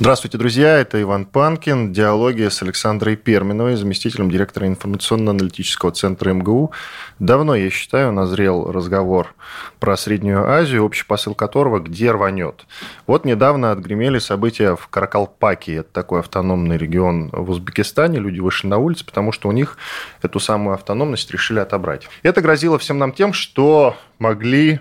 Здравствуйте, друзья. Это Иван Панкин. Диалоги с Александрой Перминовой, заместителем директора информационно-аналитического центра МГУ. Давно, я считаю, назрел разговор про Среднюю Азию, общий посыл которого «Где рванет?». Вот недавно отгремели события в Каракалпаке. Это такой автономный регион в Узбекистане. Люди вышли на улицы, потому что у них эту самую автономность решили отобрать. Это грозило всем нам тем, что могли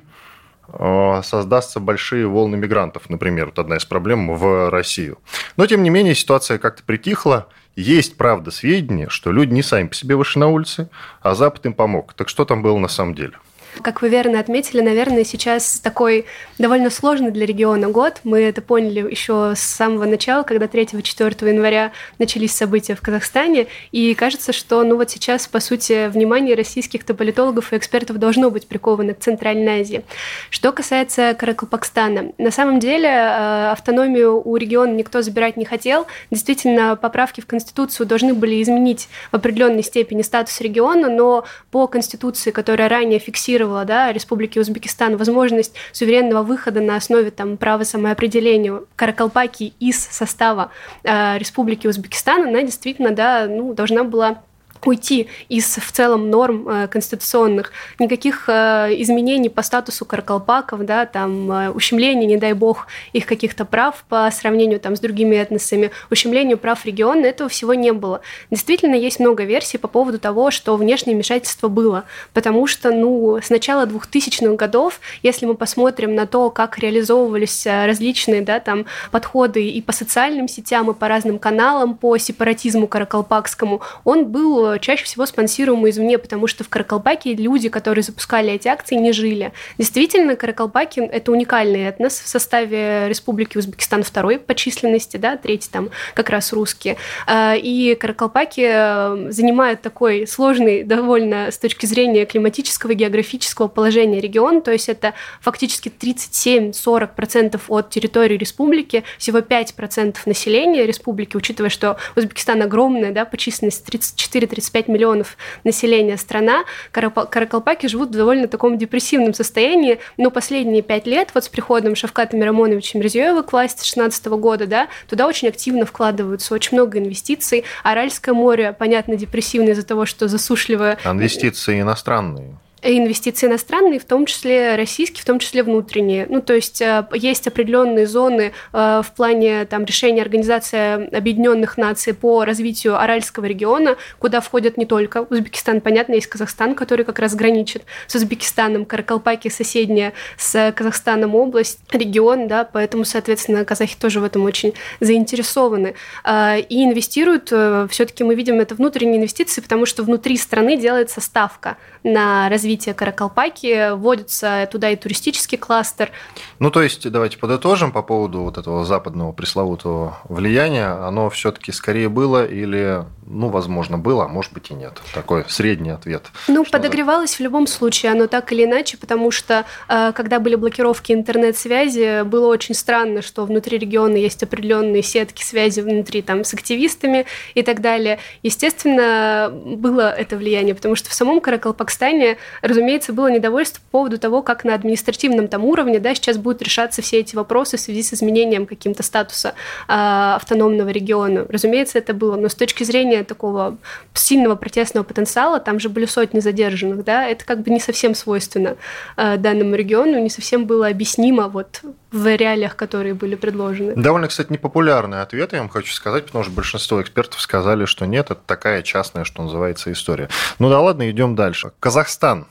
создастся большие волны мигрантов, например, вот одна из проблем в Россию. Но, тем не менее, ситуация как-то притихла. Есть, правда, сведения, что люди не сами по себе вышли на улицы, а Запад им помог. Так что там было на самом деле? Как вы верно отметили, наверное, сейчас такой довольно сложный для региона год. Мы это поняли еще с самого начала, когда 3-4 января начались события в Казахстане. И кажется, что ну вот сейчас, по сути, внимание российских-то политологов и экспертов должно быть приковано к Центральной Азии. Что касается Каракалпакстана, на самом деле э, автономию у региона никто забирать не хотел. Действительно, поправки в Конституцию должны были изменить в определенной степени статус региона, но по Конституции, которая ранее фиксировала гарантировала да, Республике Узбекистан возможность суверенного выхода на основе там, права самоопределения Каракалпаки из состава э, Республики Узбекистан, она действительно да, ну, должна была уйти из в целом норм э, конституционных, никаких э, изменений по статусу каракалпаков, да, там э, ущемления, не дай бог, их каких-то прав по сравнению там с другими этносами, ущемлению прав региона, этого всего не было. Действительно, есть много версий по поводу того, что внешнее вмешательство было, потому что, ну, с начала 2000-х годов, если мы посмотрим на то, как реализовывались различные, да, там, подходы и по социальным сетям, и по разным каналам по сепаратизму каракалпакскому, он был чаще всего спонсируемые извне, потому что в Каракалпаке люди, которые запускали эти акции, не жили. Действительно, Каракалпаки – это уникальный этнос в составе Республики Узбекистан второй по численности, да, третий там как раз русские. А, и Каракалпаки э, занимают такой сложный довольно с точки зрения климатического и географического положения регион, то есть это фактически 37-40% от территории республики, всего 5% населения республики, учитывая, что Узбекистан огромная, да, по численности 34 35 миллионов населения страна, каракалпаки живут в довольно таком депрессивном состоянии, но последние пять лет, вот с приходом Шавката Мирамоновича Мирзиёева к власти 2016 года, да, туда очень активно вкладываются, очень много инвестиций. Аральское море, понятно, депрессивное из-за того, что засушливое. А инвестиции иностранные инвестиции иностранные, в том числе российские, в том числе внутренние. Ну, то есть э, есть определенные зоны э, в плане там, решения Организации Объединенных Наций по развитию Аральского региона, куда входят не только Узбекистан, понятно, есть Казахстан, который как раз граничит с Узбекистаном, Каракалпаки соседняя с Казахстаном область, регион, да, поэтому, соответственно, казахи тоже в этом очень заинтересованы. Э, и инвестируют, все-таки мы видим это внутренние инвестиции, потому что внутри страны делается ставка на развитие Каракалпаки, вводится туда и туристический кластер. Ну, то есть, давайте подытожим по поводу вот этого западного пресловутого влияния. Оно все-таки скорее было или, ну, возможно, было, а может быть и нет. Такой средний ответ. Ну, подогревалось за... в любом случае, оно так или иначе, потому что, э, когда были блокировки интернет-связи, было очень странно, что внутри региона есть определенные сетки связи внутри там с активистами и так далее. Естественно, было это влияние, потому что в самом Каракалпакстане разумеется, было недовольство по поводу того, как на административном там уровне да, сейчас будут решаться все эти вопросы в связи с изменением каким-то статуса э, автономного региона. Разумеется, это было, но с точки зрения такого сильного протестного потенциала, там же были сотни задержанных, да, это как бы не совсем свойственно э, данному региону, не совсем было объяснимо вот в реалиях, которые были предложены. Довольно, кстати, непопулярный ответ, я вам хочу сказать, потому что большинство экспертов сказали, что нет, это такая частная, что называется, история. Ну да ладно, идем дальше. Казахстан.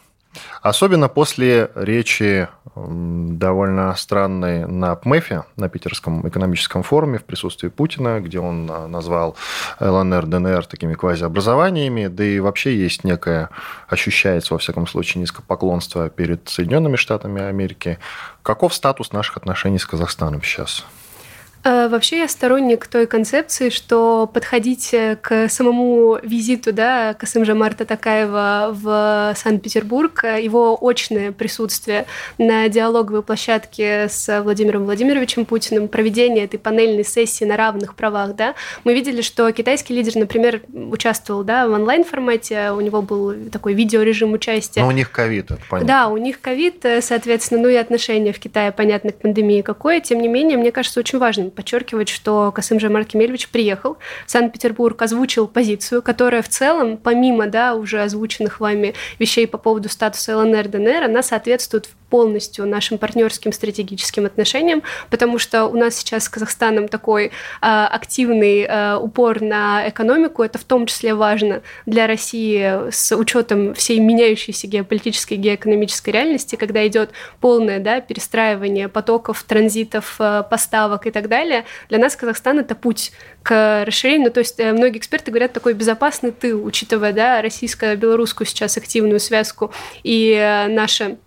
Особенно после речи довольно странной на ПМЭФе, на Питерском экономическом форуме в присутствии Путина, где он а, назвал ЛНР, ДНР такими квазиобразованиями, да и вообще есть некое, ощущается во всяком случае, низкопоклонство перед Соединенными Штатами Америки. Каков статус наших отношений с Казахстаном сейчас? А, вообще я сторонник той концепции, что подходить э, к самому визиту да, Касымжа-Марта Такаева в Санкт-Петербург, э, его очное присутствие на диалоговой площадке с Владимиром Владимировичем Путиным, проведение этой панельной сессии на равных правах, да, мы видели, что китайский лидер, например, участвовал да, в онлайн-формате, у него был такой видеорежим участия. Но у них ковид, это понятно. Да, у них ковид, э, соответственно, ну и отношение в Китае, понятно, к пандемии какое. Тем не менее, мне кажется, очень важным подчеркивать, что Касым Жамар Кемельевич приехал в Санкт-Петербург, озвучил позицию, которая в целом, помимо да, уже озвученных вами вещей по поводу статуса ЛНР, ДНР, она соответствует полностью нашим партнерским стратегическим отношениям, потому что у нас сейчас с Казахстаном такой э, активный э, упор на экономику, это в том числе важно для России с учетом всей меняющейся геополитической, геоэкономической реальности, когда идет полное да, перестраивание потоков, транзитов, э, поставок и так далее. Для нас Казахстан это путь к расширению. То есть э, многие эксперты говорят такой безопасный тыл, учитывая да, российско-белорусскую сейчас активную связку и э, наше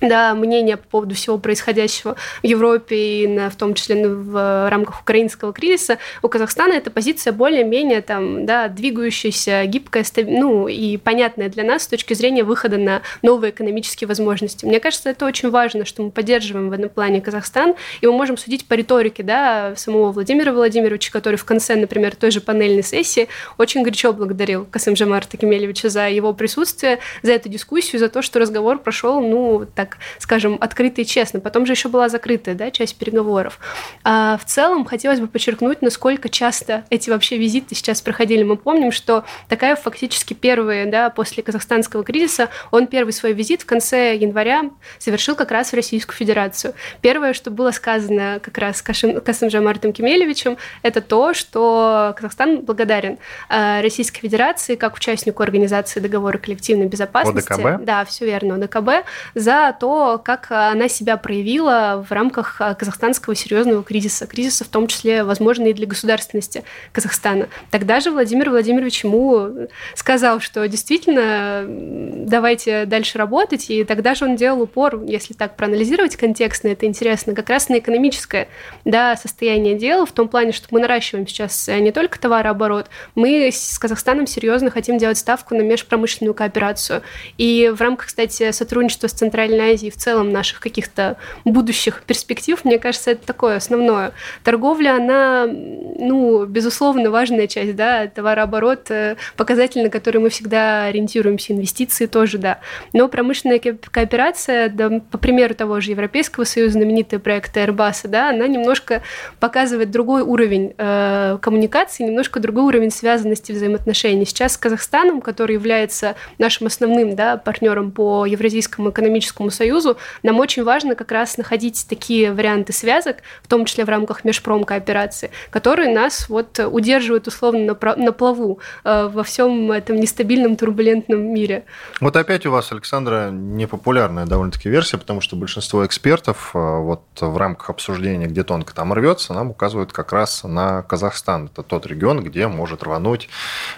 да, мнение по поводу всего происходящего в Европе и на, в том числе в рамках украинского кризиса, у Казахстана эта позиция более-менее там, да, двигающаяся, гибкая, ну и понятная для нас с точки зрения выхода на новые экономические возможности. Мне кажется, это очень важно, что мы поддерживаем в этом плане Казахстан, и мы можем судить по риторике да, самого Владимира Владимировича, который в конце, например, той же панельной сессии очень горячо благодарил Касым Жамарта Кемелевича за его присутствие, за эту дискуссию, за то, что разговор прошел, ну, так так скажем, открыто и честно. Потом же еще была закрытая да, часть переговоров. А в целом хотелось бы подчеркнуть, насколько часто эти вообще визиты сейчас проходили. Мы помним, что такая фактически первый, да, после казахстанского кризиса, он первый свой визит в конце января совершил как раз в Российскую Федерацию. Первое, что было сказано как раз Касым Жамартом Кемелевичем, это то, что Казахстан благодарен а, Российской Федерации как участнику организации договора коллективной безопасности. ОДКБ? Да, все верно, ОДКБ, за то, как она себя проявила в рамках а, казахстанского серьезного кризиса, кризиса в том числе, возможно, и для государственности Казахстана. Тогда же Владимир Владимирович ему сказал, что действительно давайте дальше работать, и тогда же он делал упор, если так проанализировать контекстно, это интересно, как раз на экономическое да, состояние дела, в том плане, что мы наращиваем сейчас не только товарооборот, мы с Казахстаном серьезно хотим делать ставку на межпромышленную кооперацию. И в рамках, кстати, сотрудничества с Центральной Азии, в целом наших каких-то будущих перспектив, мне кажется, это такое основное. Торговля, она, ну, безусловно, важная часть, да, товарооборот, э, показатель, на который мы всегда ориентируемся, инвестиции тоже, да. Но промышленная кооперация, да, по примеру того же Европейского Союза, знаменитые проекты Airbus, да, она немножко показывает другой уровень э, коммуникации, немножко другой уровень связанности взаимоотношений. Сейчас с Казахстаном, который является нашим основным да, партнером по Евразийскому экономическому Союзу, нам очень важно как раз находить такие варианты связок, в том числе в рамках межпромкооперации, которые нас вот удерживают условно на, на плаву э, во всем этом нестабильном, турбулентном мире. Вот опять у вас, Александра, непопулярная довольно-таки версия, потому что большинство экспертов э, вот в рамках обсуждения, где тонко там рвется, нам указывают как раз на Казахстан. Это тот регион, где может рвануть,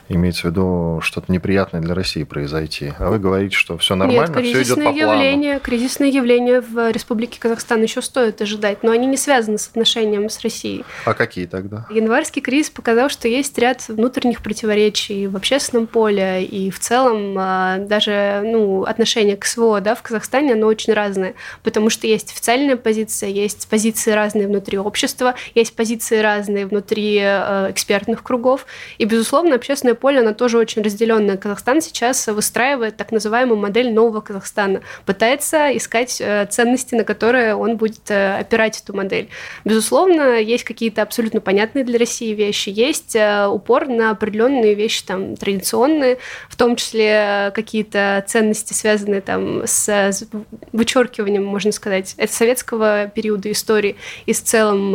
имеется в виду что-то неприятное для России произойти. А вы говорите, что все нормально, Нет, все идет по явление, кризисные явления в Республике Казахстан еще стоит ожидать, но они не связаны с отношением с Россией. А какие тогда? Январский кризис показал, что есть ряд внутренних противоречий в общественном поле и в целом а, даже ну, отношение к СВО да, в Казахстане, оно очень разное, потому что есть официальная позиция, есть позиции разные внутри общества, есть позиции разные внутри э, экспертных кругов, и, безусловно, общественное поле, оно тоже очень разделенное. Казахстан сейчас выстраивает так называемую модель нового Казахстана, пытается пытается искать э, ценности, на которые он будет э, опирать эту модель. Безусловно, есть какие-то абсолютно понятные для России вещи, есть э, упор на определенные вещи там традиционные, в том числе какие-то ценности, связанные там с вычеркиванием, можно сказать, это советского периода истории и с целым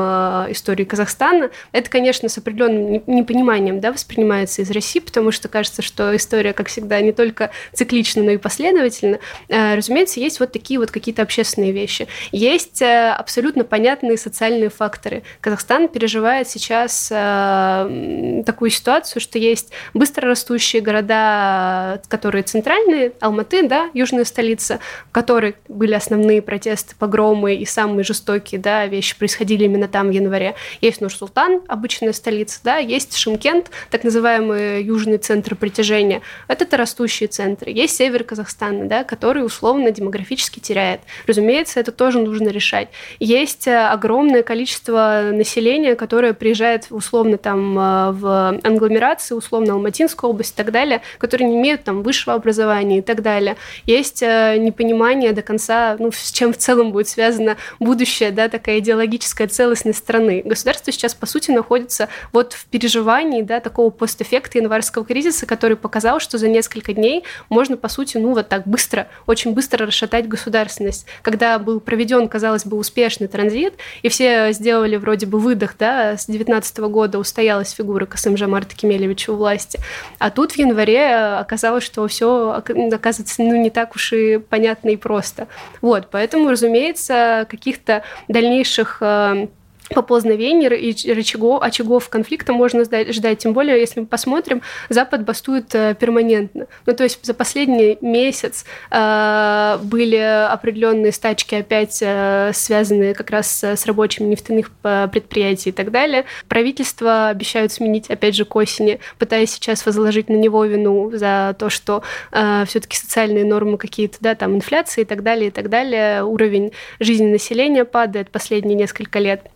истории Казахстана. Это, конечно, с определенным непониманием да, воспринимается из России, потому что кажется, что история, как всегда, не только циклична, но и последовательна. Разумеется, есть вот такие вот какие-то общественные вещи. Есть э, абсолютно понятные социальные факторы. Казахстан переживает сейчас э, такую ситуацию, что есть быстро растущие города, которые центральные, Алматы, да, южная столица, в которой были основные протесты, погромы и самые жестокие да, вещи происходили именно там в январе. Есть Нур-Султан, обычная столица, да, есть Шимкент, так называемый южный центр притяжения. Это растущие центры. Есть север Казахстана, да, который условно демографически теряет. Разумеется, это тоже нужно решать. Есть э, огромное количество населения, которое приезжает условно там э, в англомерации, условно Алматинскую область и так далее, которые не имеют там высшего образования и так далее. Есть э, непонимание до конца, ну, с чем в целом будет связано будущее, да, такая идеологическая целостность страны. Государство сейчас, по сути, находится вот в переживании, да, такого постэффекта январского кризиса, который показал, что за несколько дней можно, по сути, ну, вот так быстро, очень быстро расшатать государственность. Когда был проведен, казалось бы, успешный транзит, и все сделали вроде бы выдох, да, с 19 года устоялась фигура Касымжа Марта Кемелевича у власти. А тут в январе оказалось, что все оказывается ну, не так уж и понятно и просто. Вот, поэтому, разумеется, каких-то дальнейших э, поползновений и рычагов, очагов конфликта можно ждать. Тем более, если мы посмотрим, Запад бастует э, перманентно. Ну, то есть за последний месяц э, были определенные стачки опять э, связанные как раз с рабочими нефтяных предприятий и так далее. Правительство обещают сменить, опять же, к осени, пытаясь сейчас возложить на него вину за то, что все-таки социальные нормы какие-то, да, там инфляция и так далее, и так далее, уровень жизни населения падает последние несколько лет.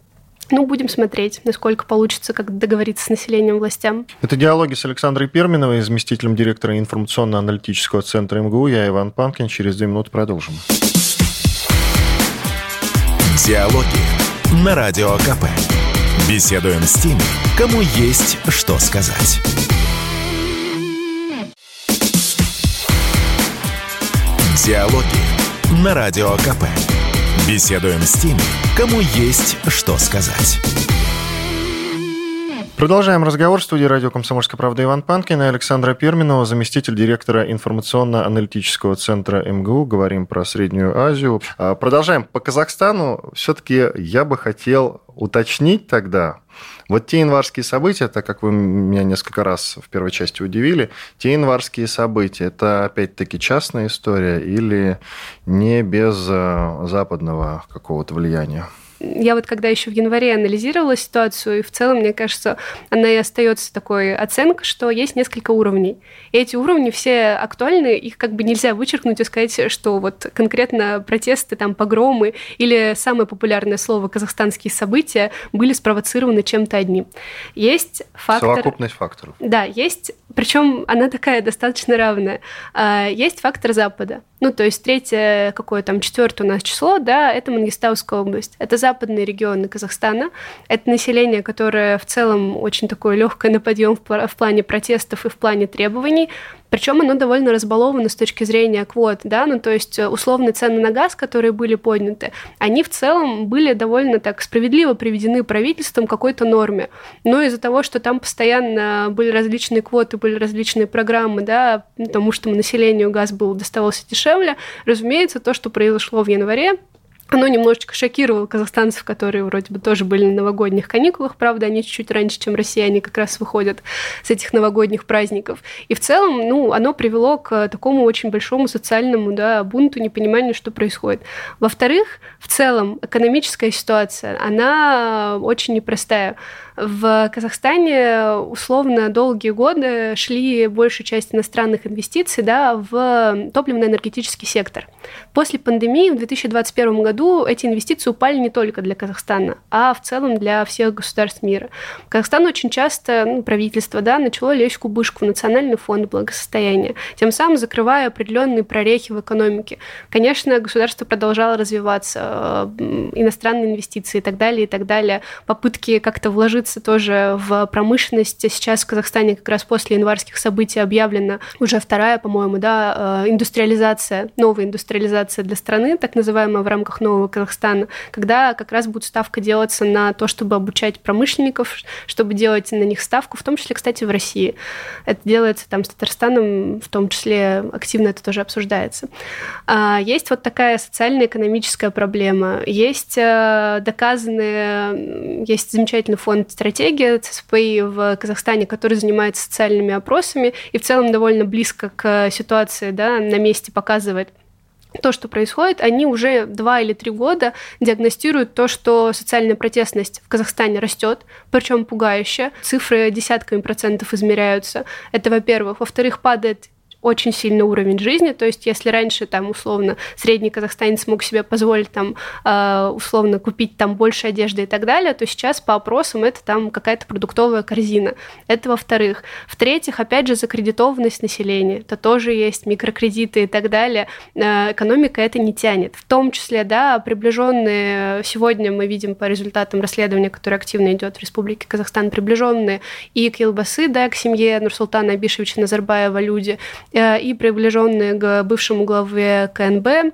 Ну, будем смотреть, насколько получится, как договориться с населением властям. Это диалоги с Александрой Перминовой, заместителем директора информационно-аналитического центра МГУ. Я Иван Панкин. Через две минуты продолжим. Диалоги на Радио КП. Беседуем с теми, кому есть что сказать. Диалоги на Радио КП. Беседуем с теми, кому есть что сказать. Продолжаем разговор в студии радио «Комсомольская правда» Иван Панкин и Александра Перминова, заместитель директора информационно-аналитического центра МГУ. Говорим про Среднюю Азию. А, продолжаем. По Казахстану все-таки я бы хотел уточнить тогда, вот те январские события, так как вы меня несколько раз в первой части удивили, те январские события, это опять-таки частная история или не без э, западного какого-то влияния? Я вот когда еще в январе анализировала ситуацию, и в целом, мне кажется, она и остается такой оценка, что есть несколько уровней. И эти уровни все актуальны, их как бы нельзя вычеркнуть и сказать, что вот конкретно протесты, там, погромы или самое популярное слово «казахстанские события» были спровоцированы чем-то одним. Есть фактор... Совокупность факторов. Да, есть, причем она такая достаточно равная. А, есть фактор Запада. Ну, то есть третье, какое там, четвертое у нас число, да, это Мангистауская область. Это западные регионы Казахстана. Это население, которое в целом очень такое легкое на подъем в плане протестов и в плане требований. Причем оно довольно разбаловано с точки зрения квот, да, ну то есть э, условные цены на газ, которые были подняты, они в целом были довольно так справедливо приведены правительством к какой-то норме. Но из-за того, что там постоянно были различные квоты, были различные программы, да, потому что населению газ был доставался дешевле, разумеется, то, что произошло в январе, оно немножечко шокировало казахстанцев, которые вроде бы тоже были на новогодних каникулах, правда, они чуть-чуть раньше, чем россияне, как раз выходят с этих новогодних праздников. И в целом, ну, оно привело к такому очень большому социальному, да, бунту, непониманию, что происходит. Во-вторых, в целом, экономическая ситуация, она очень непростая. В Казахстане условно долгие годы шли большая часть иностранных инвестиций да, в топливно-энергетический сектор. После пандемии в 2021 году эти инвестиции упали не только для Казахстана, а в целом для всех государств мира. Казахстан очень часто, ну, правительство, да, начало лезть в кубышку в Национальный фонд благосостояния, тем самым закрывая определенные прорехи в экономике. Конечно, государство продолжало развиваться, иностранные инвестиции и так далее, и так далее, попытки как-то вложиться инвестироваться тоже в промышленность. Сейчас в Казахстане как раз после январских событий объявлена уже вторая, по-моему, да, э, индустриализация, новая индустриализация для страны, так называемая в рамках нового Казахстана, когда как раз будет ставка делаться на то, чтобы обучать промышленников, чтобы делать на них ставку, в том числе, кстати, в России. Это делается там с Татарстаном, в том числе активно это тоже обсуждается. А, есть вот такая социально-экономическая проблема. Есть э, доказанные, есть замечательный фонд «Стратегия» ЦСПИ в Казахстане, который занимается социальными опросами и в целом довольно близко к ситуации да, на месте показывает то, что происходит, они уже два или три года диагностируют то, что социальная протестность в Казахстане растет, причем пугающе. Цифры десятками процентов измеряются. Это, во-первых. Во-вторых, падает очень сильный уровень жизни. То есть, если раньше там условно средний казахстанец мог себе позволить там э, условно купить там больше одежды и так далее, то сейчас по опросам это там какая-то продуктовая корзина. Это во-вторых. В-третьих, опять же, закредитованность населения. Это тоже есть микрокредиты и так далее. Э, экономика это не тянет. В том числе, да, приближенные сегодня мы видим по результатам расследования, которое активно идет в Республике Казахстан, приближенные и к Елбасы, да, к семье Нурсултана Абишевича Назарбаева люди, и приближенные к бывшему главе КНБ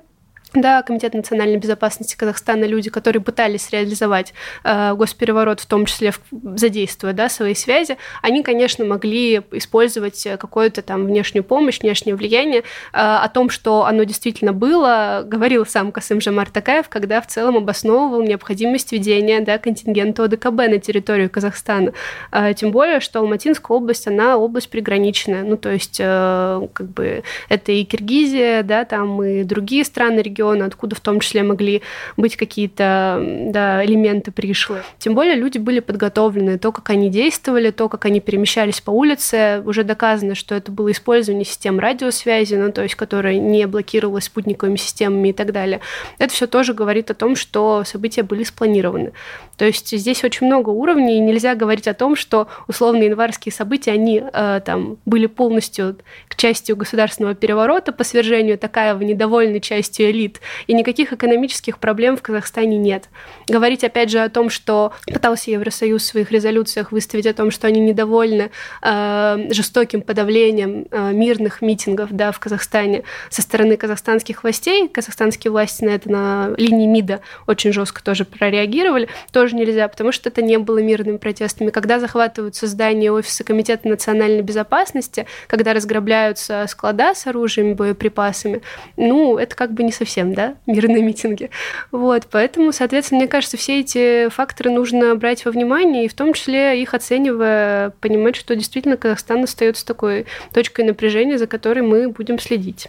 да, Комитет национальной безопасности Казахстана, люди, которые пытались реализовать э, госпереворот, в том числе в, задействуя да, свои связи, они, конечно, могли использовать какую-то там внешнюю помощь, внешнее влияние. Э, о том, что оно действительно было, говорил сам Касым Жамар Такаев, когда в целом обосновывал необходимость введения да, контингента ОДКБ на территорию Казахстана. Э, тем более, что Алматинская область, она область приграничная. Ну, то есть, э, как бы, это и Киргизия, да, там и другие страны региона, региона, откуда в том числе могли быть какие-то да, элементы пришлые. Тем более люди были подготовлены, то, как они действовали, то, как они перемещались по улице, уже доказано, что это было использование систем радиосвязи, ну, то есть, которая не блокировалась спутниковыми системами и так далее. Это все тоже говорит о том, что события были спланированы. То есть здесь очень много уровней, и нельзя говорить о том, что условно январские события, они э, там были полностью к частью государственного переворота по свержению Такаева недовольной частью элит, и никаких экономических проблем в Казахстане нет. Говорить опять же о том, что пытался Евросоюз в своих резолюциях выставить о том, что они недовольны э, жестоким подавлением э, мирных митингов да, в Казахстане со стороны казахстанских властей, казахстанские власти на это на линии МИДа очень жестко тоже прореагировали, то тоже нельзя, потому что это не было мирными протестами. Когда захватываются здания офиса Комитета национальной безопасности, когда разграбляются склада с оружием, боеприпасами, ну, это как бы не совсем, да, мирные митинги. Вот, поэтому, соответственно, мне кажется, все эти факторы нужно брать во внимание, и в том числе их оценивая, понимать, что действительно Казахстан остается такой точкой напряжения, за которой мы будем следить.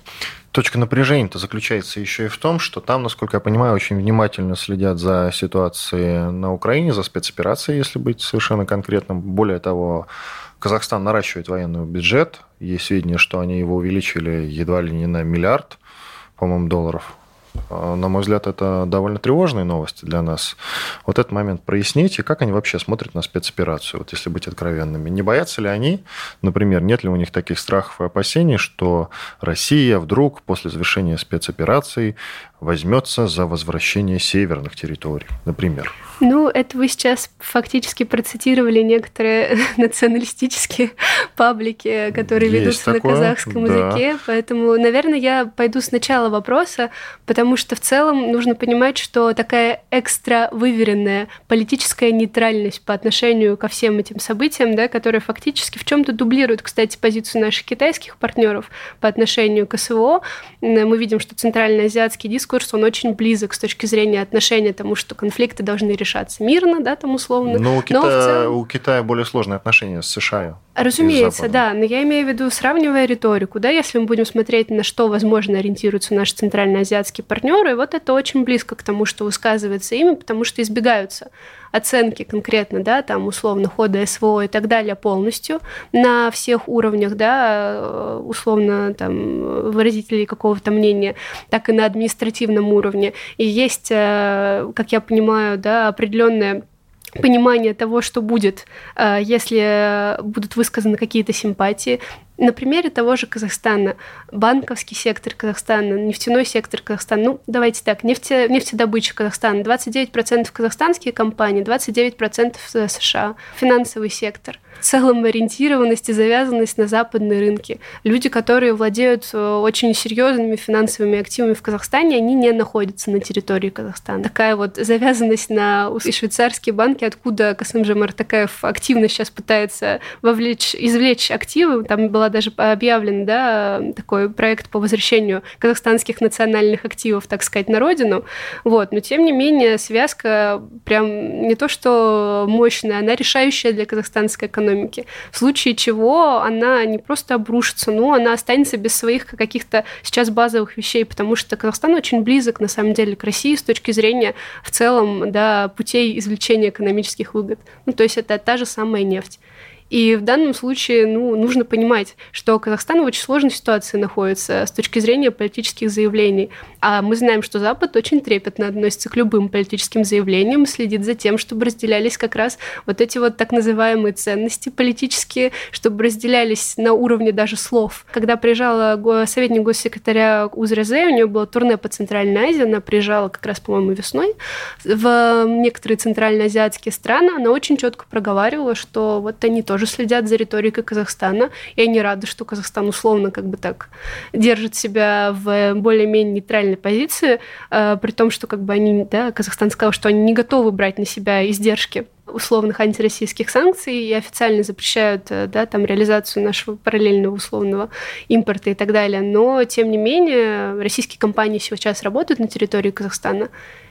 Точка напряжения-то заключается еще и в том, что там, насколько я понимаю, очень внимательно следят за ситуацией на Украине, за спецоперацией, если быть совершенно конкретным. Более того, Казахстан наращивает военный бюджет. Есть сведения, что они его увеличили едва ли не на миллиард, по-моему, долларов а, на мой взгляд, это довольно тревожные новости для нас. Вот этот момент проясните, как они вообще смотрят на спецоперацию, вот если быть откровенными. Не боятся ли они, например, нет ли у них таких страхов и опасений, что Россия вдруг после завершения спецоперации возьмется за возвращение северных территорий, например? Ну, это вы сейчас фактически процитировали некоторые националистические паблики, которые Есть ведутся такое, на казахском да. языке. Поэтому, наверное, я пойду с начала вопроса, потому что в целом нужно понимать, что такая экстра выверенная политическая нейтральность по отношению ко всем этим событиям, да, которая фактически в чем-то дублирует, кстати, позицию наших китайских партнеров по отношению к СВО. Мы видим, что центральноазиатский дискурс, он очень близок с точки зрения отношения тому, что конфликты должны решаться решаться мирно, да, там условно. Но у Китая, но целом... у Китая более сложные отношения с США. Разумеется, да, но я имею в виду, сравнивая риторику, да, если мы будем смотреть, на что, возможно, ориентируются наши центральноазиатские партнеры, вот это очень близко к тому, что высказывается ими, потому что избегаются оценки конкретно, да, там условно хода СВО и так далее полностью на всех уровнях, да, условно там выразителей какого-то мнения, так и на административном уровне. И есть, э, как я понимаю, да, определенная понимание того, что будет, э, если будут высказаны какие-то симпатии. На примере того же Казахстана, банковский сектор Казахстана, нефтяной сектор Казахстана, ну, давайте так, нефте, нефтедобыча Казахстана, 29% казахстанские компании, 29% США, финансовый сектор целом ориентированность и завязанность на западные рынки. Люди, которые владеют э, очень серьезными финансовыми активами в Казахстане, они не находятся на территории Казахстана. Такая вот завязанность на швейцарские банки, откуда Касымжамар Такаев активно сейчас пытается вовлечь, извлечь активы. Там была даже объявлен да, такой проект по возвращению казахстанских национальных активов, так сказать, на родину. Вот. Но, тем не менее, связка прям не то что мощная, она решающая для казахстанской экономики экономики, в случае чего она не просто обрушится, но она останется без своих каких-то сейчас базовых вещей, потому что Казахстан очень близок, на самом деле, к России с точки зрения в целом да, путей извлечения экономических выгод. Ну, то есть это та же самая нефть. И в данном случае ну, нужно понимать, что Казахстан в очень сложной ситуации находится с точки зрения политических заявлений. А мы знаем, что Запад очень трепетно относится к любым политическим заявлениям, следит за тем, чтобы разделялись как раз вот эти вот так называемые ценности политические, чтобы разделялись на уровне даже слов. Когда приезжала советник госсекретаря Узрезе, у нее было турне по Центральной Азии, она приезжала как раз, по-моему, весной в некоторые центральноазиатские страны, она очень четко проговаривала, что вот они тоже тоже следят за риторикой Казахстана, и они рады, что Казахстан условно как бы так держит себя в более-менее нейтральной позиции, э, при том, что как бы они, да, Казахстан сказал, что они не готовы брать на себя издержки условных антироссийских санкций и официально запрещают э, да, там, реализацию нашего параллельного условного импорта и так далее. Но, тем не менее, российские компании сейчас работают на территории Казахстана,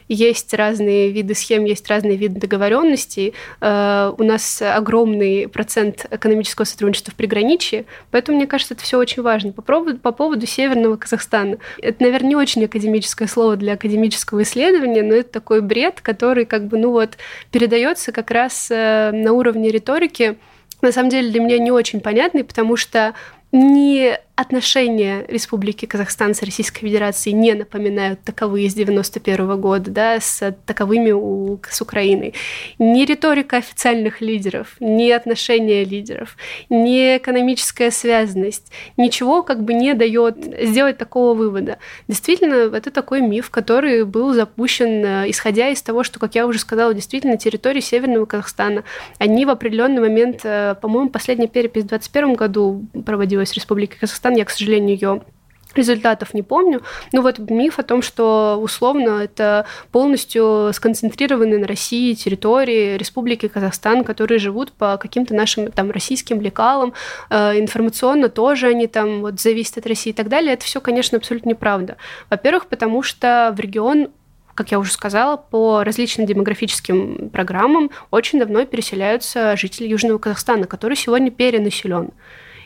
есть разные виды схем, есть разные виды договоренностей. Э, у нас огромный процент экономического сотрудничества в приграничье, поэтому, мне кажется, это все очень важно. По поводу, по поводу Северного Казахстана. Это, наверное, не очень академическое слово для академического исследования, но это такой бред, который как бы, ну вот, передается как раз э, на уровне риторики, на самом деле для меня не очень понятный, потому что не отношения Республики Казахстан с Российской Федерацией не напоминают таковые с 91 года, да, с таковыми у, с Украиной. Ни риторика официальных лидеров, ни отношения лидеров, ни экономическая связанность, ничего как бы не дает сделать такого вывода. Действительно, это такой миф, который был запущен, э, исходя из того, что, как я уже сказала, действительно территории Северного Казахстана, они в определенный момент, э, по-моему, последняя перепись в 2021 году проводилась в Республике Казахстан, Казахстан, я, к сожалению, ее результатов не помню. Но вот миф о том, что условно это полностью сконцентрированные на России территории Республики Казахстан, которые живут по каким-то нашим там российским лекалам, э, информационно тоже они там вот зависят от России и так далее, это все, конечно, абсолютно неправда. Во-первых, потому что в регион как я уже сказала, по различным демографическим программам очень давно переселяются жители Южного Казахстана, который сегодня перенаселен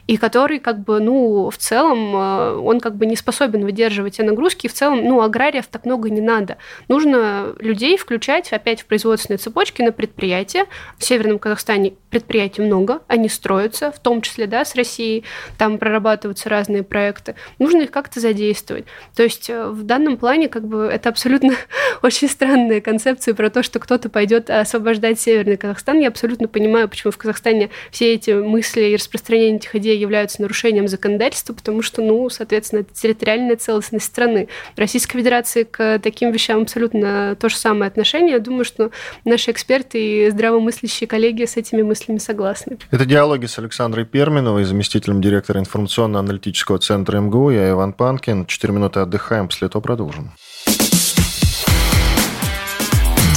и который как бы, ну, в целом, э, он как бы не способен выдерживать те нагрузки, и в целом, ну, аграриев так много не надо. Нужно людей включать опять в производственные цепочки на предприятия. В Северном Казахстане предприятий много, они строятся, в том числе, да, с Россией, там прорабатываются разные проекты. Нужно их как-то задействовать. То есть э, в данном плане как бы это абсолютно очень странная концепция про то, что кто-то пойдет освобождать Северный Казахстан. Я абсолютно понимаю, почему в Казахстане все эти мысли и распространение этих идей являются нарушением законодательства, потому что, ну, соответственно, это территориальная целостность страны. В Российской Федерации к таким вещам абсолютно то же самое отношение. Я думаю, что наши эксперты и здравомыслящие коллеги с этими мыслями согласны. Это диалоги с Александрой Перминовой, заместителем директора информационно-аналитического центра МГУ. Я Иван Панкин. Четыре минуты отдыхаем, после этого продолжим.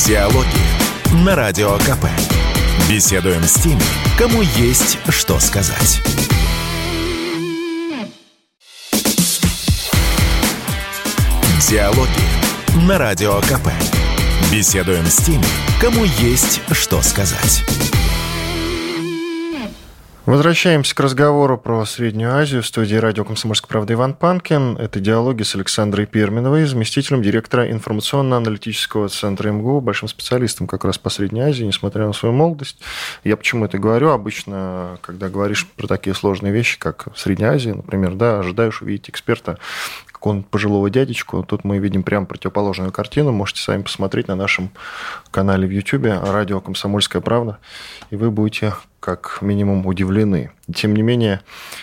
Диалоги на Радио КП. Беседуем с теми, кому есть что сказать. Диалоги на Радио КП. Беседуем с теми, кому есть что сказать. Возвращаемся к разговору про Среднюю Азию. В студии радио «Комсомольская правда» Иван Панкин. Это диалоги с Александрой Перминовой, заместителем директора информационно-аналитического центра МГУ, большим специалистом как раз по Средней Азии, несмотря на свою молодость. Я почему это говорю? Обычно, когда говоришь про такие сложные вещи, как Средняя Азия, например, да, ожидаешь увидеть эксперта, какого-нибудь пожилого дядечку. Тут мы видим прям противоположную картину. Можете сами посмотреть на нашем канале в YouTube «Радио Комсомольская правда», и вы будете как минимум удивлены. Тем не менее,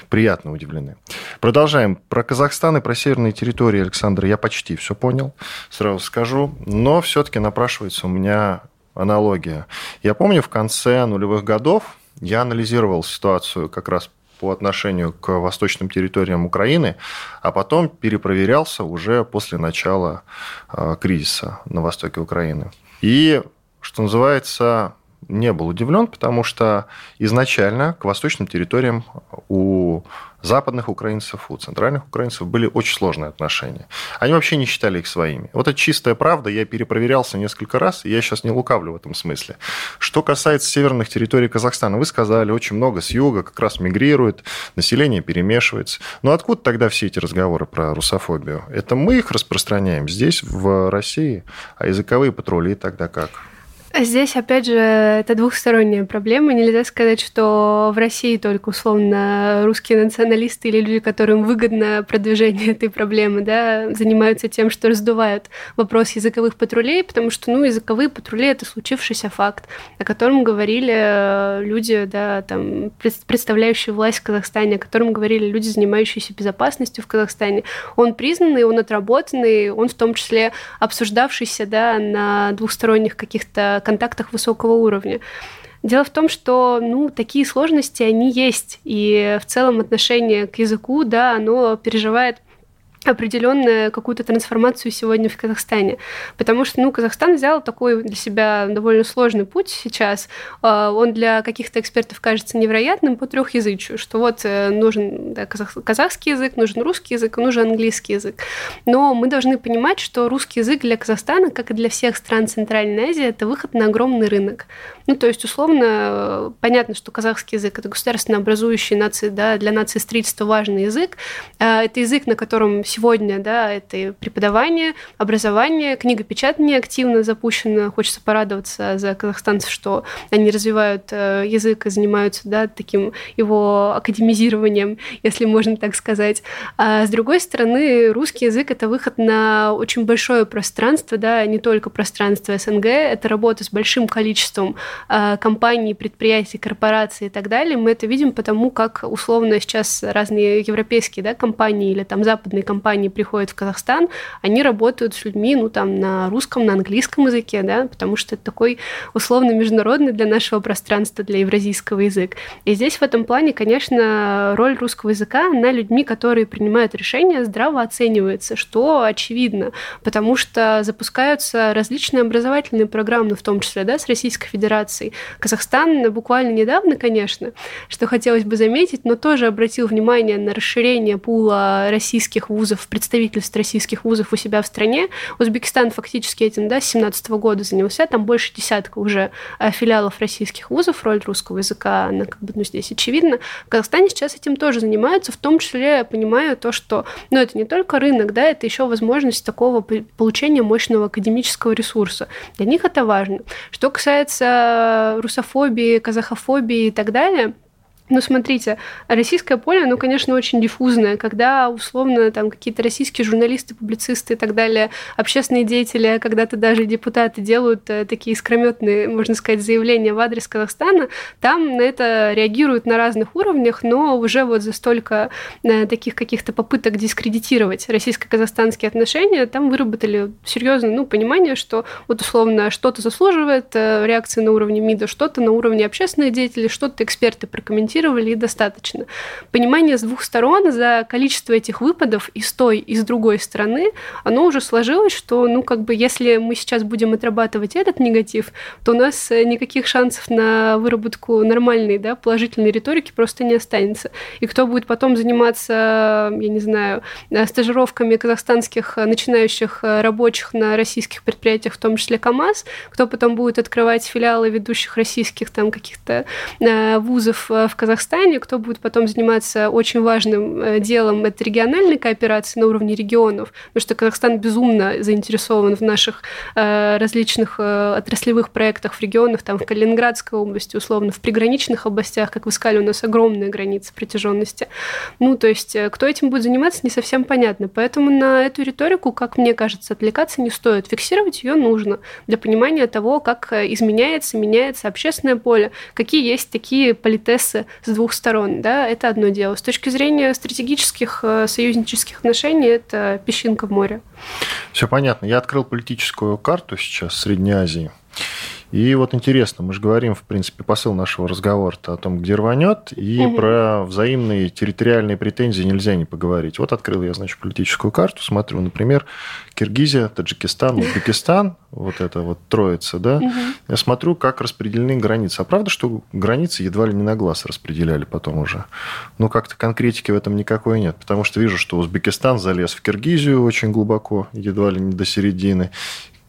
приятно удивлены. Продолжаем. Про Казахстан и про северные территории, Александр, я почти все понял, сразу скажу. Но все-таки напрашивается у меня аналогия. Я помню, в конце нулевых годов я анализировал ситуацию как раз по отношению к восточным территориям Украины, а потом перепроверялся уже после начала э, кризиса на востоке Украины. И, что называется, не был удивлен, потому что изначально к восточным территориям у западных украинцев, у центральных украинцев были очень сложные отношения. Они вообще не считали их своими. Вот это чистая правда, я перепроверялся несколько раз, и я сейчас не лукавлю в этом смысле. Что касается северных территорий Казахстана, вы сказали, очень много с юга как раз мигрирует, население перемешивается. Но откуда тогда все эти разговоры про русофобию? Это мы их распространяем здесь, в России, а языковые патрули тогда как? Здесь, опять же, это двухсторонняя проблема. Нельзя сказать, что в России только условно русские националисты или люди, которым выгодно продвижение этой проблемы, да, занимаются тем, что раздувают вопрос языковых патрулей, потому что, ну, языковые патрули — это случившийся факт, о котором говорили э, люди, да, там, представляющие власть в Казахстане, о котором говорили люди, занимающиеся безопасностью в Казахстане. Он признанный, он отработанный, он в том числе обсуждавшийся, да, на двухсторонних каких-то контактах высокого уровня. Дело в том, что ну, такие сложности, они есть. И в целом отношение к языку, да, оно переживает определенную какую-то трансформацию сегодня в Казахстане. Потому что, ну, Казахстан взял такой для себя довольно сложный путь сейчас. А, он для каких-то экспертов кажется невероятным по трехязычию, что вот э, нужен да, казахский язык, нужен русский язык, нужен английский язык. Но мы должны понимать, что русский язык для Казахстана, как и для всех стран Центральной Азии, это выход на огромный рынок. Ну, то есть, условно, понятно, что казахский язык – это государственно образующий нации, да, для нации строительства важный язык. А, это язык, на котором сегодня, да, это преподавание, образование, книгопечатание активно запущено. Хочется порадоваться за казахстанцев, что они развивают э, язык и занимаются, да, таким его академизированием, если можно так сказать. А с другой стороны, русский язык — это выход на очень большое пространство, да, не только пространство СНГ, это работа с большим количеством э, компаний, предприятий, корпораций и так далее. Мы это видим потому, как условно сейчас разные европейские да, компании или там западные компании компании приходят в Казахстан, они работают с людьми, ну, там, на русском, на английском языке, да, потому что это такой условно международный для нашего пространства, для евразийского язык. И здесь в этом плане, конечно, роль русского языка, на людьми, которые принимают решения, здраво оценивается, что очевидно, потому что запускаются различные образовательные программы, в том числе, да, с Российской Федерацией. Казахстан буквально недавно, конечно, что хотелось бы заметить, но тоже обратил внимание на расширение пула российских вузов вузов, представительств российских вузов у себя в стране. Узбекистан фактически этим да, с 2017 года занялся, там больше десятка уже э, филиалов российских вузов, роль русского языка, она как бы ну, здесь очевидна. В Казахстане сейчас этим тоже занимаются, в том числе я понимаю то, что ну, это не только рынок, да, это еще возможность такого получения мощного академического ресурса. Для них это важно. Что касается русофобии, казахофобии и так далее, ну, смотрите, российское поле, ну, конечно, очень диффузное, когда, условно, там какие-то российские журналисты, публицисты и так далее, общественные деятели, когда-то даже депутаты делают э, такие искрометные, можно сказать, заявления в адрес Казахстана, там на это реагируют на разных уровнях, но уже вот за столько э, таких каких-то попыток дискредитировать российско-казахстанские отношения, там выработали серьезное, ну, понимание, что вот, условно, что-то заслуживает э, реакции на уровне МИДа, что-то на уровне общественных деятелей, что-то эксперты прокомментируют, зафиксировали, и достаточно. Понимание с двух сторон за количество этих выпадов и с той, и с другой стороны, оно уже сложилось, что, ну, как бы, если мы сейчас будем отрабатывать этот негатив, то у нас э, никаких шансов на выработку нормальной, да, положительной риторики просто не останется. И кто будет потом заниматься, я не знаю, э, стажировками казахстанских э, начинающих рабочих на российских предприятиях, в том числе КАМАЗ, кто потом будет открывать филиалы ведущих российских там каких-то вузов в Казахстане, Казахстане, кто будет потом заниматься очень важным э, делом, это региональной кооперации на уровне регионов, потому что Казахстан безумно заинтересован в наших э, различных э, отраслевых проектах в регионах, там в Калининградской области, условно, в приграничных областях, как вы сказали, у нас огромная граница протяженности. Ну, то есть, кто этим будет заниматься, не совсем понятно. Поэтому на эту риторику, как мне кажется, отвлекаться не стоит. Фиксировать ее нужно для понимания того, как изменяется, меняется общественное поле, какие есть такие политессы с двух сторон. Да, это одно дело. С точки зрения стратегических союзнических отношений, это песчинка в море. Все понятно. Я открыл политическую карту сейчас Средней Азии. И вот интересно, мы же говорим, в принципе, посыл нашего разговора о том, где рванет, и угу. про взаимные территориальные претензии нельзя не поговорить. Вот открыл я, значит, политическую карту, смотрю, например, Киргизия, Таджикистан, Узбекистан, вот это вот троица, да, угу. я смотрю, как распределены границы. А правда, что границы едва ли не на глаз распределяли потом уже? Ну, как-то конкретики в этом никакой нет, потому что вижу, что Узбекистан залез в Киргизию очень глубоко, едва ли не до середины,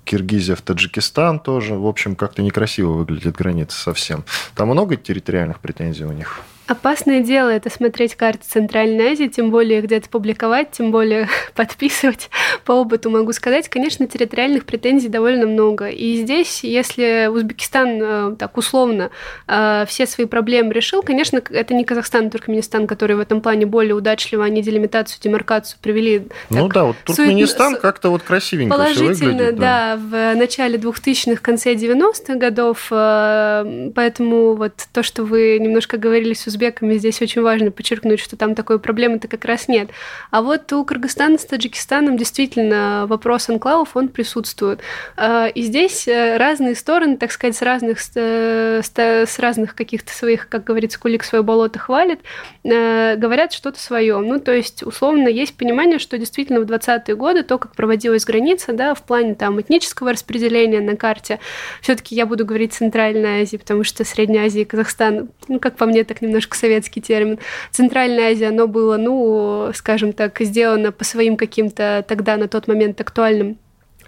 Киргизия в Таджикистан тоже. В общем, как-то некрасиво выглядит граница совсем. Там много территориальных претензий у них? Опасное дело это смотреть карты Центральной Азии, тем более где-то публиковать, тем более подписывать. По опыту могу сказать, конечно, территориальных претензий довольно много. И здесь, если Узбекистан э, так условно э, все свои проблемы решил, конечно, это не Казахстан, а Туркменистан, которые в этом плане более удачливо, они делимитацию, демаркацию привели. Ну так, да, вот Туркменистан сует... как-то вот красивенько Положительно, все выглядит. Да. да, в начале 2000-х, конце 90-х годов, э, поэтому вот то, что вы немножко говорили с узбеками, здесь очень важно подчеркнуть, что там такой проблемы-то как раз нет. А вот у Кыргызстана с Таджикистаном действительно вопрос анклавов, он присутствует. А, и здесь э, разные стороны, так сказать, с разных, с разных каких-то своих, как говорится, кулик свое болото хвалит, э, говорят что-то свое. Ну, то есть, условно, есть понимание, что действительно в 20-е годы то, как проводилась граница, да, в плане там этнического распределения на карте, все-таки я буду говорить Центральная Азия, потому что Средняя Азия и Казахстан, ну, как по мне, так немножко немножко советский термин. Центральная Азия, оно было, ну, скажем так, сделано по своим каким-то тогда на тот момент актуальным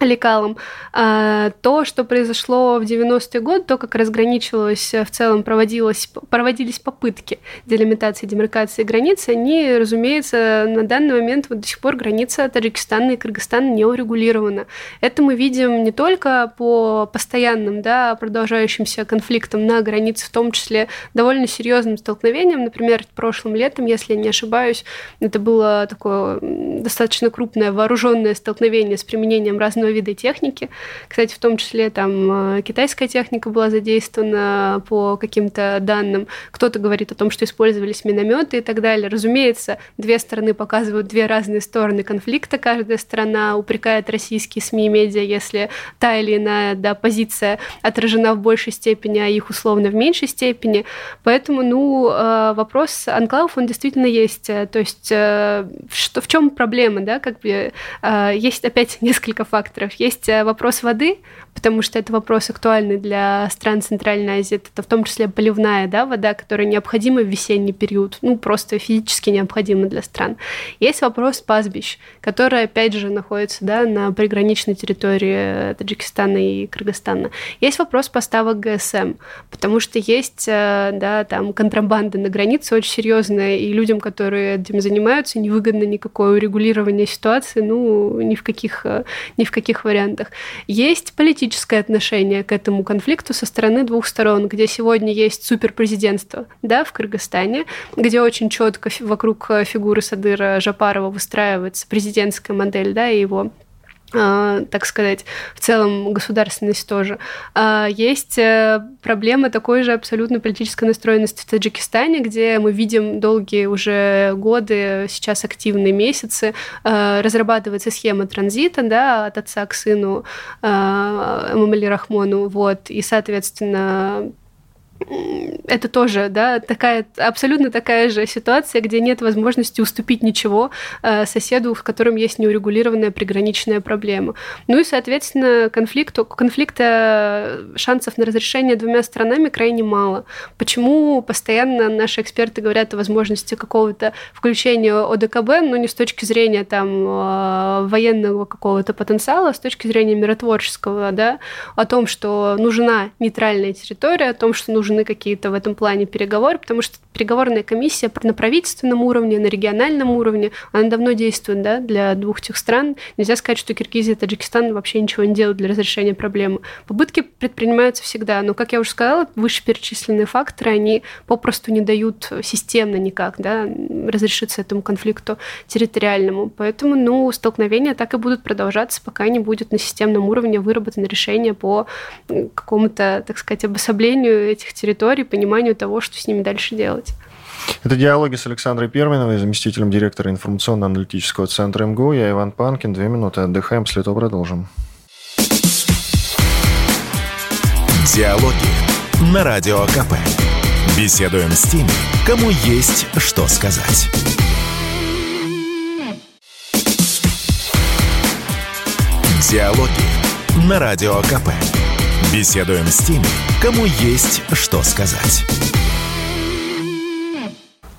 лекалом. А, то, что произошло в 90-е годы, то, как разграничивалось в целом, проводилось, проводились попытки делимитации, демаркации границы, они, разумеется, на данный момент вот до сих пор граница Таджикистана и Кыргызстана не урегулирована. Это мы видим не только по постоянным, да, продолжающимся конфликтам на границе, в том числе довольно серьезным столкновениям. Например, прошлым летом, если я не ошибаюсь, это было такое достаточно крупное вооруженное столкновение с применением разного виды техники. Кстати, в том числе там э, китайская техника была задействована по каким-то данным. Кто-то говорит о том, что использовались минометы и так далее. Разумеется, две стороны показывают две разные стороны конфликта. Каждая сторона упрекает российские СМИ и медиа, если та или иная да, позиция отражена в большей степени, а их условно в меньшей степени. Поэтому, ну, э, вопрос анклавов, он действительно есть. То есть, э, что, в чем проблема, да, как бы есть опять несколько факторов факторов. Есть э, вопрос воды, потому что это вопрос актуальный для стран Центральной Азии. Это в том числе поливная да, вода, которая необходима в весенний период, ну, просто физически необходима для стран. Есть вопрос пастбищ, который, опять же, находится да, на приграничной территории Таджикистана и Кыргызстана. Есть вопрос поставок ГСМ, потому что есть э, да, там контрабанда на границе очень серьезная, и людям, которые этим занимаются, невыгодно никакое урегулирование ситуации, ну, ни в каких, э, ни в каких вариантах. Есть политические политическое отношение к этому конфликту со стороны двух сторон, где сегодня есть суперпрезидентство, да, в Кыргызстане, где очень четко вокруг фигуры Садыра Жапарова выстраивается президентская модель, да, и его так сказать, в целом государственность тоже. А, есть э, проблема такой же абсолютно политической настроенности в Таджикистане, где мы видим долгие уже годы, сейчас активные месяцы, а, разрабатывается схема транзита да, от отца к сыну Мамали Рахмону, вот, и, соответственно, это тоже, да, такая, абсолютно такая же ситуация, где нет возможности уступить ничего э, соседу, в котором есть неурегулированная приграничная проблема. Ну и, соответственно, конфликт, конфликта шансов на разрешение двумя сторонами крайне мало. Почему постоянно наши эксперты говорят о возможности какого-то включения ОДКБ, но не с точки зрения там э, военного какого-то потенциала, а с точки зрения миротворческого, да, о том, что нужна нейтральная территория, о том, что нужны какие-то в этом плане переговоры, потому что переговорная комиссия на правительственном уровне, на региональном уровне, она давно действует да, для двух этих стран. Нельзя сказать, что Киргизия и Таджикистан вообще ничего не делают для разрешения проблемы. Попытки предпринимаются всегда, но, как я уже сказала, вышеперечисленные факторы, они попросту не дают системно никак да, разрешиться этому конфликту территориальному. Поэтому ну, столкновения так и будут продолжаться, пока не будет на системном уровне выработано решение по какому-то, так сказать, обособлению этих территорий, пониманию того, что с ними дальше делать. Это диалоги с Александрой Перминовой, заместителем директора информационно-аналитического центра МГУ. Я Иван Панкин. Две минуты отдыхаем, после этого продолжим. Диалоги на Радио КП. Беседуем с теми, кому есть что сказать. Диалоги на Радио КП. Беседуем с теми, кому есть что сказать.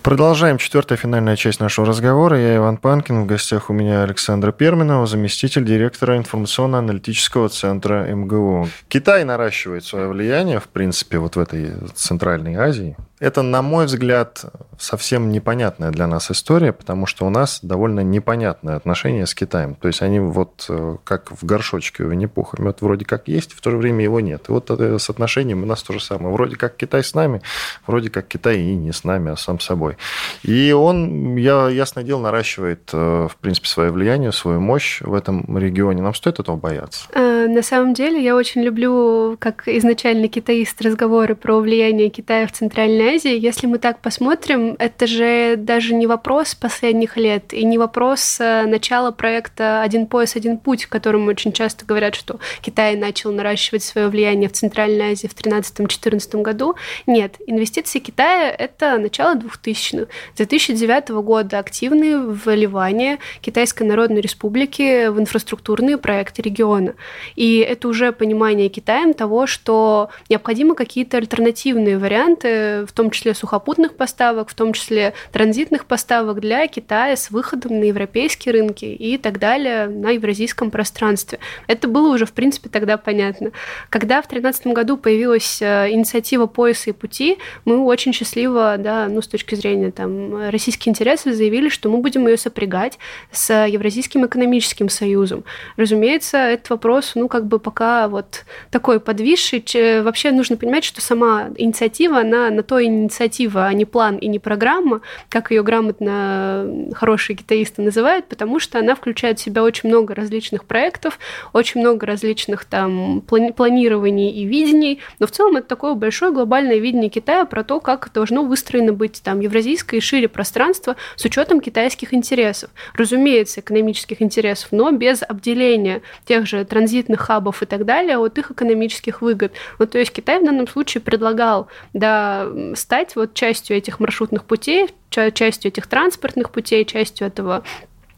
Продолжаем четвертая финальная часть нашего разговора. Я Иван Панкин. В гостях у меня Александра Перминова, заместитель директора информационно-аналитического центра МГУ. Китай наращивает свое влияние, в принципе, вот в этой Центральной Азии. Это, на мой взгляд, совсем непонятная для нас история, потому что у нас довольно непонятное отношение с Китаем. То есть они вот э, как в горшочке у Винни-Пуха. Мед вроде как есть, в то же время его нет. И вот это с отношением у нас то же самое. Вроде как Китай с нами, вроде как Китай и не с нами, а сам собой. И он, я, ясное дело, наращивает, э, в принципе, свое влияние, свою мощь в этом регионе. Нам стоит этого бояться? Э, на самом деле, я очень люблю, как изначально китаист, разговоры про влияние Китая в Центральной Азии, если мы так посмотрим, это же даже не вопрос последних лет и не вопрос э, начала проекта «Один пояс, один путь», которым очень часто говорят, что Китай начал наращивать свое влияние в Центральной Азии в 2013-2014 году. Нет, инвестиции Китая – это начало 2000-х. С 2009 года активные вливания Китайской Народной Республики в инфраструктурные проекты региона. И это уже понимание Китаем того, что необходимы какие-то альтернативные варианты, в том том числе сухопутных поставок, в том числе транзитных поставок для Китая с выходом на европейские рынки и так далее на евразийском пространстве. Это было уже, в принципе, тогда понятно. Когда в 2013 году появилась э, инициатива пояса и пути, мы очень счастливо, да, ну, с точки зрения там, российских интересов, заявили, что мы будем ее сопрягать с Евразийским экономическим союзом. Разумеется, этот вопрос, ну, как бы пока вот такой подвисший. Вообще нужно понимать, что сама инициатива, она на то и инициатива, а не план и не программа, как ее грамотно хорошие китаисты называют, потому что она включает в себя очень много различных проектов, очень много различных там планирований и видений, но в целом это такое большое глобальное видение Китая про то, как должно выстроено быть там евразийское и шире пространство с учетом китайских интересов. Разумеется, экономических интересов, но без обделения тех же транзитных хабов и так далее от их экономических выгод. Ну, то есть Китай в данном случае предлагал да, стать вот частью этих маршрутных путей, частью этих транспортных путей, частью этого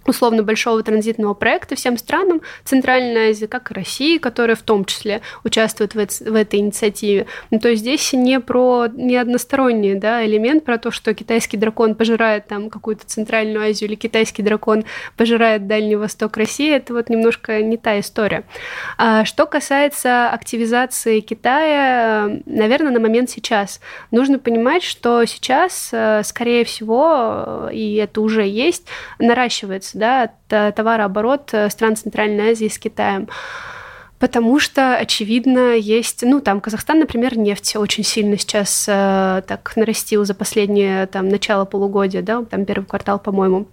условно большого транзитного проекта всем странам Центральной Азии, как и России, которая в том числе участвует в, это, в этой инициативе. Ну, то есть здесь не про не односторонний да, элемент, про то, что китайский дракон пожирает там какую-то Центральную Азию или китайский дракон пожирает Дальний Восток России, это вот немножко не та история. А что касается активизации Китая, наверное, на момент сейчас, нужно понимать, что сейчас, э, скорее всего, и это уже есть, наращивается да, товарооборот э, стран Центральной Азии с Китаем. Потому что, очевидно, есть, ну, там, Казахстан, например, нефть очень сильно сейчас э, так нарастил за последнее, там, начало полугодия, да, там, первый квартал, по-моему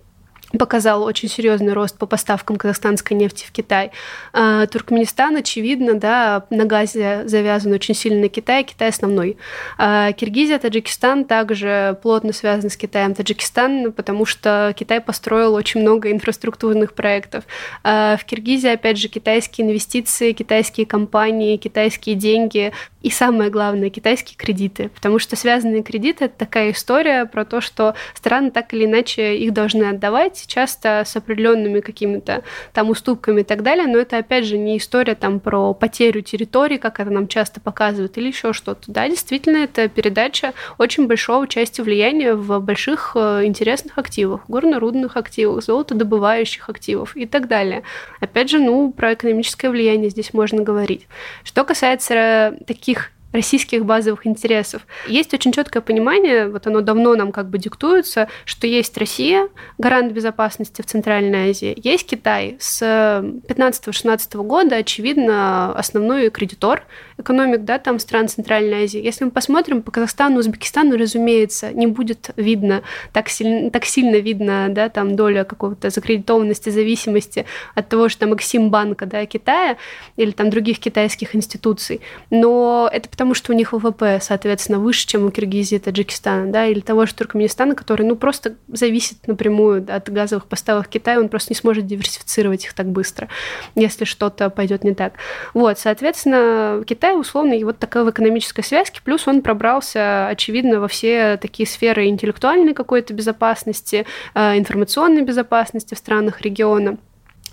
показал очень серьезный рост по поставкам казахстанской нефти в Китай. А, Туркменистан, очевидно, да, на газе завязан очень сильно на Китай, Китай основной. А, Киргизия, Таджикистан также плотно связаны с Китаем. Таджикистан, потому что Китай построил очень много инфраструктурных проектов. А, в Киргизии, опять же, китайские инвестиции, китайские компании, китайские деньги и самое главное, китайские кредиты. Потому что связанные кредиты – это такая история про то, что страны так или иначе их должны отдавать, часто с определенными какими-то там уступками и так далее, но это, опять же, не история там про потерю территории, как это нам часто показывают, или еще что-то. Да, действительно, это передача очень большого части влияния в больших э, интересных активах, горно-рудных активах, золотодобывающих активов и так далее. Опять же, ну, про экономическое влияние здесь можно говорить. Что касается таких таких российских базовых интересов. Есть очень четкое понимание, вот оно давно нам как бы диктуется, что есть Россия, гарант безопасности в Центральной Азии, есть Китай. С 15-16 года, очевидно, основной кредитор экономик, да, там стран Центральной Азии. Если мы посмотрим по Казахстану, Узбекистану, разумеется, не будет видно, так сильно, так сильно видно, да, там доля какого-то закредитованности, зависимости от того, что там Эксимбанка, да, Китая или там других китайских институций. Но это потому, что у них ВВП, соответственно, выше, чем у Киргизии, Таджикистана, да, или того же Туркменистана, который, ну, просто зависит напрямую от газовых поставок Китая, он просто не сможет диверсифицировать их так быстро, если что-то пойдет не так. Вот, соответственно, Китай, условно, и вот такая в экономической связке, плюс он пробрался, очевидно, во все такие сферы интеллектуальной какой-то безопасности, э, информационной безопасности в странах региона.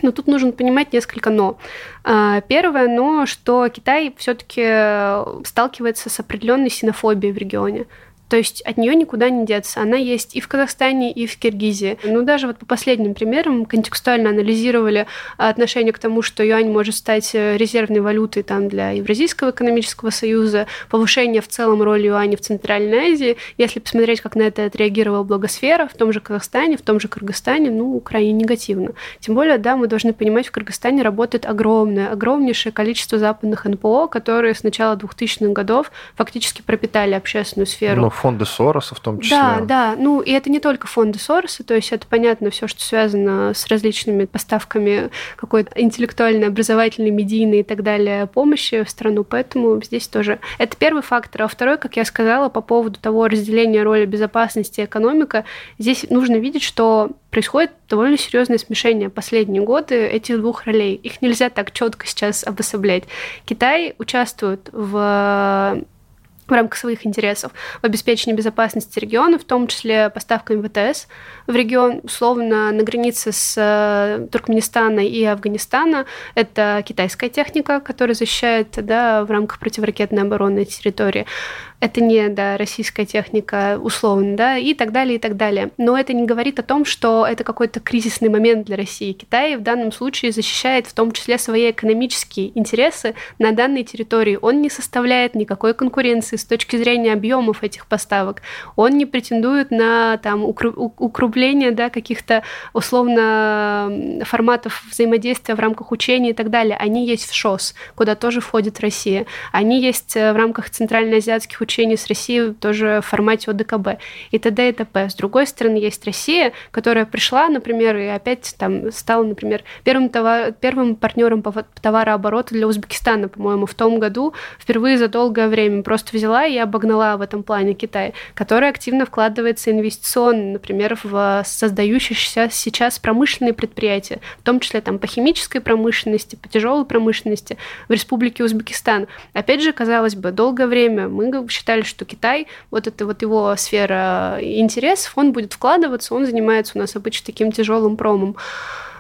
Но тут нужно понимать несколько но. А, первое но, что Китай все-таки сталкивается с определенной синофобией в регионе. То есть от нее никуда не деться. Она есть и в Казахстане, и в Киргизии. Ну, даже вот по последним примерам контекстуально анализировали отношение к тому, что юань может стать э, резервной валютой там, для Евразийского экономического союза, повышение в целом роли юаня в Центральной Азии. Если посмотреть, как на это отреагировала благосфера в том же Казахстане, в том же Кыргызстане, ну, крайне негативно. Тем более, да, мы должны понимать, в Кыргызстане работает огромное, огромнейшее количество западных НПО, которые с начала 2000-х годов фактически пропитали общественную сферу. Но фонды Сороса в том числе. Да, да. Ну, и это не только фонды Сороса, то есть это понятно все, что связано с различными поставками какой-то интеллектуальной, образовательной, медийной и так далее помощи в страну, поэтому здесь тоже. Это первый фактор. А второй, как я сказала, по поводу того разделения роли безопасности и экономика, здесь нужно видеть, что происходит довольно серьезное смешение последние годы этих двух ролей. Их нельзя так четко сейчас обособлять. Китай участвует в в рамках своих интересов в обеспечении безопасности региона, в том числе поставками ВТС в регион, условно, на границе с э, Туркменистана и Афганистана. Это китайская техника, которая защищает да, в рамках противоракетной обороны территории это не да, российская техника, условно, да, и так далее, и так далее. Но это не говорит о том, что это какой-то кризисный момент для России. Китай в данном случае защищает в том числе свои экономические интересы на данной территории. Он не составляет никакой конкуренции с точки зрения объемов этих поставок. Он не претендует на там, укрубление да, каких-то условно форматов взаимодействия в рамках учения и так далее. Они есть в ШОС, куда тоже входит Россия. Они есть э, в рамках центральноазиатских учений с Россией тоже в формате ОДКБ и т.д. и т.п. С другой стороны, есть Россия, которая пришла, например, и опять там стала, например, первым, товар, первым партнером по товарообороту для Узбекистана, по-моему, в том году, впервые за долгое время просто взяла и обогнала в этом плане Китай, который активно вкладывается инвестиционно, например, в создающиеся сейчас промышленные предприятия, в том числе там по химической промышленности, по тяжелой промышленности в Республике Узбекистан. Опять же, казалось бы, долгое время мы считали, что Китай, вот это вот его сфера интересов, он будет вкладываться, он занимается у нас обычно таким тяжелым промом.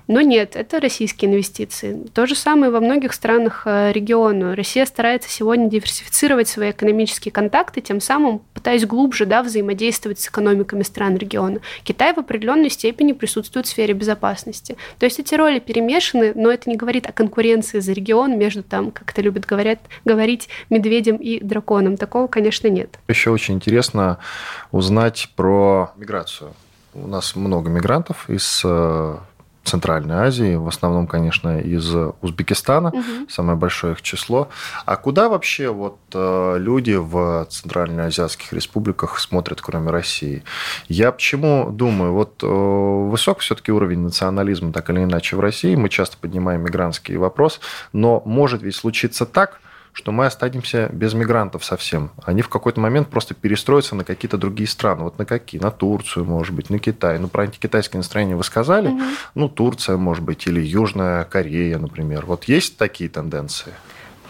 Но нет, это российские инвестиции. То же самое во многих странах э, региона. Россия старается сегодня диверсифицировать свои экономические контакты, тем самым пытаясь глубже да, взаимодействовать с экономиками стран региона. Китай в определенной степени присутствует в сфере безопасности. То есть эти роли перемешаны, но это не говорит о конкуренции за регион между, там, как это любят говорят, говорить, медведем и драконом. Такого, конечно, нет. Еще очень интересно узнать про миграцию. У нас много мигрантов из э, Центральной Азии, в основном, конечно, из Узбекистана, угу. самое большое их число. А куда вообще вот э, люди в центральноазиатских республиках смотрят, кроме России? Я почему думаю, вот э, высок все-таки уровень национализма, так или иначе, в России, мы часто поднимаем мигрантский вопрос, но может ведь случиться так, что мы останемся без мигрантов совсем. Они в какой-то момент просто перестроятся на какие-то другие страны. Вот на какие? На Турцию, может быть, на Китай. Ну, про антикитайское настроение вы сказали. Угу. Ну, Турция, может быть, или Южная Корея, например. Вот есть такие тенденции?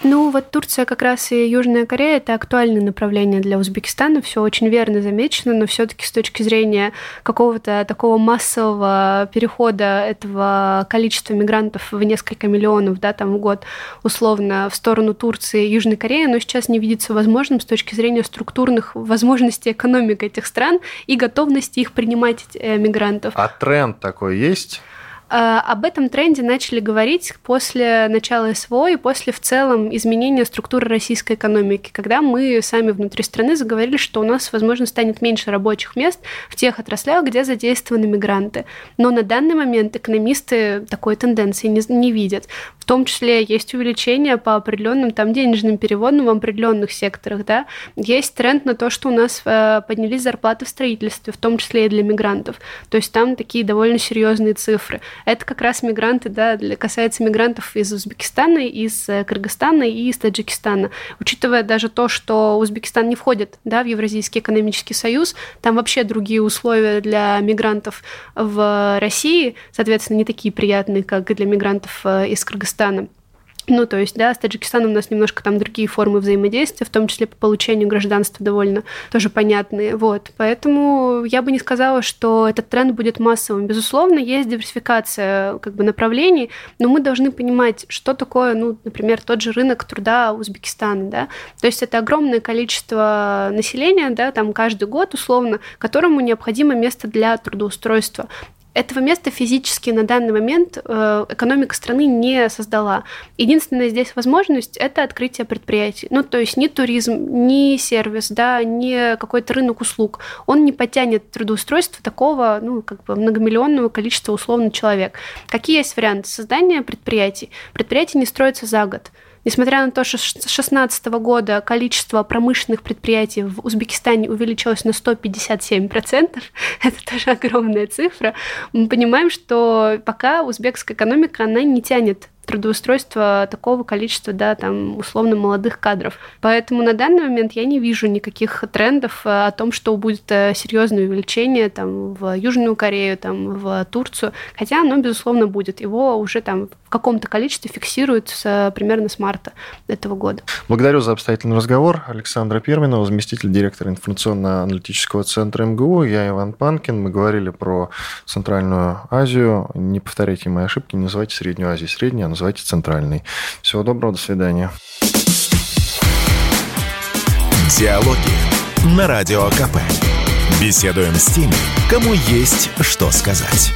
Ну, вот Турция как раз и Южная Корея это актуальное направление для Узбекистана. Все очень верно замечено, но все-таки с точки зрения какого-то такого массового перехода этого количества мигрантов в несколько миллионов, да, там в год, условно, в сторону Турции и Южной Кореи, но сейчас не видится возможным с точки зрения структурных возможностей экономик этих стран и готовности их принимать э, мигрантов. А тренд такой есть? А, об этом тренде начали говорить после начала СВО и после в целом изменения структуры российской экономики, когда мы сами внутри страны заговорили, что у нас, возможно, станет меньше рабочих мест в тех отраслях, где задействованы мигранты. Но на данный момент экономисты такой тенденции не, не видят. В том числе есть увеличение по определенным там денежным переводам в определенных секторах, да. Есть тренд на то, что у нас э, поднялись зарплаты в строительстве, в том числе и для мигрантов. То есть там такие довольно серьезные цифры. Это как раз мигранты, да, для, касается мигрантов из Узбекистана, из э, Кыргызстана и из Таджикистана. Учитывая даже то, что Узбекистан не входит да, в Евразийский экономический союз, там вообще другие условия для мигрантов в России, соответственно, не такие приятные, как для мигрантов э, из Кыргызстана. Ну, то есть, да, с Таджикистаном у нас немножко там другие формы взаимодействия, в том числе по получению гражданства довольно тоже понятные. Вот. Поэтому я бы не сказала, что этот тренд будет массовым. Безусловно, есть диверсификация как бы направлений, но мы должны понимать, что такое, ну, например, тот же рынок труда Узбекистана, да. То есть это огромное количество населения, да, там каждый год условно, которому необходимо место для трудоустройства этого места физически на данный момент э, экономика страны не создала. Единственная здесь возможность – это открытие предприятий. Ну, то есть ни туризм, ни сервис, да, ни какой-то рынок услуг. Он не потянет трудоустройство такого, ну, как бы многомиллионного количества условно человек. Какие есть варианты создания предприятий? Предприятия не строятся за год. Несмотря на то, что с 2016 года количество промышленных предприятий в Узбекистане увеличилось на 157%, это тоже огромная цифра, мы понимаем, что пока узбекская экономика, она не тянет трудоустройства такого количества, да, там, условно молодых кадров. Поэтому на данный момент я не вижу никаких трендов э, о том, что будет э, серьезное увеличение там в Южную Корею, там, в Турцию, хотя оно, безусловно, будет. Его уже там в каком-то количестве фиксируют с, примерно с марта этого года. Благодарю за обстоятельный разговор. Александра Перминова, заместитель директора информационно-аналитического центра МГУ. Я Иван Панкин. Мы говорили про Центральную Азию. Не повторяйте мои ошибки, не называйте Среднюю Азию средней, а называйте центральной. Всего доброго, до свидания. Диалоги на Радио КП. Беседуем с теми, кому есть что сказать.